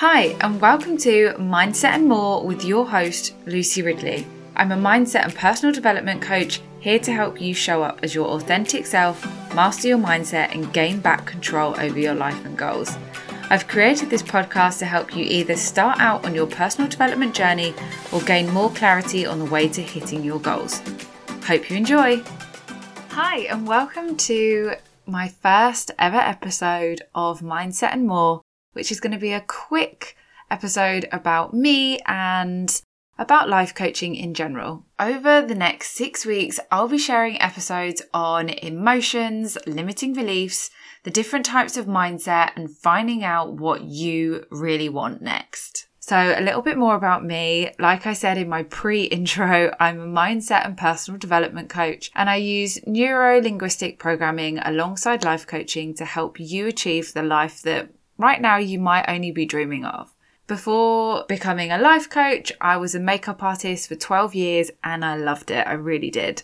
Hi, and welcome to Mindset and More with your host, Lucy Ridley. I'm a mindset and personal development coach here to help you show up as your authentic self, master your mindset, and gain back control over your life and goals. I've created this podcast to help you either start out on your personal development journey or gain more clarity on the way to hitting your goals. Hope you enjoy. Hi, and welcome to my first ever episode of Mindset and More, which is going to be a quick episode about me and about life coaching in general. Over the next six weeks, I'll be sharing episodes on emotions, limiting beliefs, the different types of mindset, and finding out what you really want next. So, a little bit more about me. Like I said in my pre intro, I'm a mindset and personal development coach, and I use neuro linguistic programming alongside life coaching to help you achieve the life that right now you might only be dreaming of. Before becoming a life coach, I was a makeup artist for 12 years and I loved it. I really did.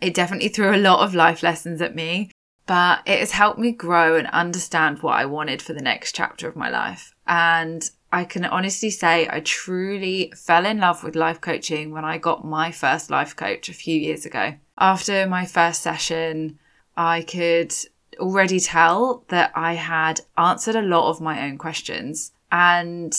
It definitely threw a lot of life lessons at me, but it has helped me grow and understand what I wanted for the next chapter of my life. And I can honestly say I truly fell in love with life coaching when I got my first life coach a few years ago. After my first session, I could already tell that I had answered a lot of my own questions and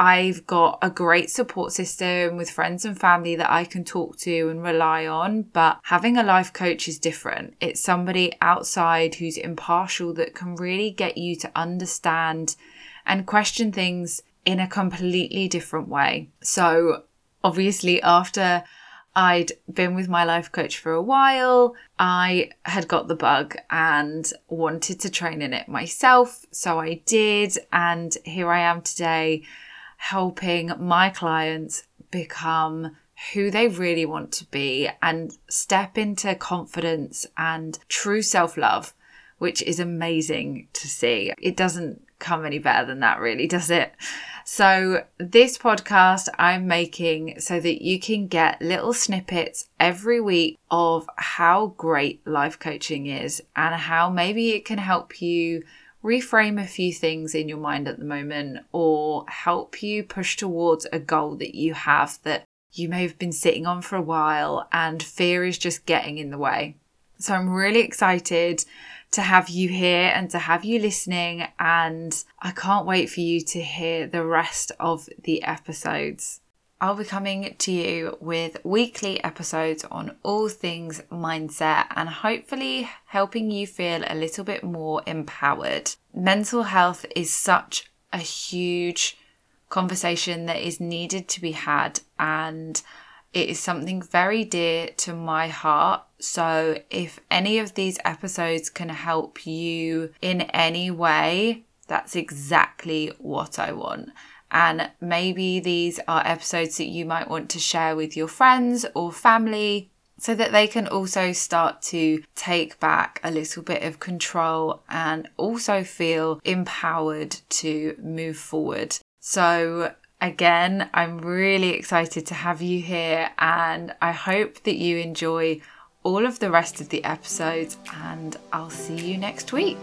I've got a great support system with friends and family that I can talk to and rely on. But having a life coach is different. It's somebody outside who's impartial that can really get you to understand and question things in a completely different way. So, obviously, after I'd been with my life coach for a while. I had got the bug and wanted to train in it myself. So I did. And here I am today helping my clients become who they really want to be and step into confidence and true self love, which is amazing to see. It doesn't come any better than that, really, does it? So, this podcast I'm making so that you can get little snippets every week of how great life coaching is and how maybe it can help you reframe a few things in your mind at the moment or help you push towards a goal that you have that you may have been sitting on for a while and fear is just getting in the way. So I'm really excited to have you here and to have you listening, and I can't wait for you to hear the rest of the episodes. I'll be coming to you with weekly episodes on all things mindset and hopefully helping you feel a little bit more empowered. Mental health is such a huge conversation that is needed to be had, and it is something very dear to my heart. So, if any of these episodes can help you in any way, that's exactly what I want. And maybe these are episodes that you might want to share with your friends or family so that they can also start to take back a little bit of control and also feel empowered to move forward. So, again, I'm really excited to have you here, and I hope that you enjoy all of the rest of the episodes, and I'll see you next week.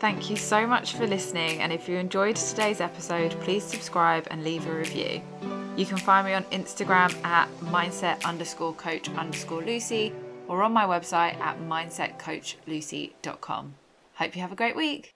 Thank you so much for listening. And if you enjoyed today's episode, please subscribe and leave a review. You can find me on Instagram at mindset underscore coach underscore Lucy or on my website at mindsetcoachlucy.com. Hope you have a great week.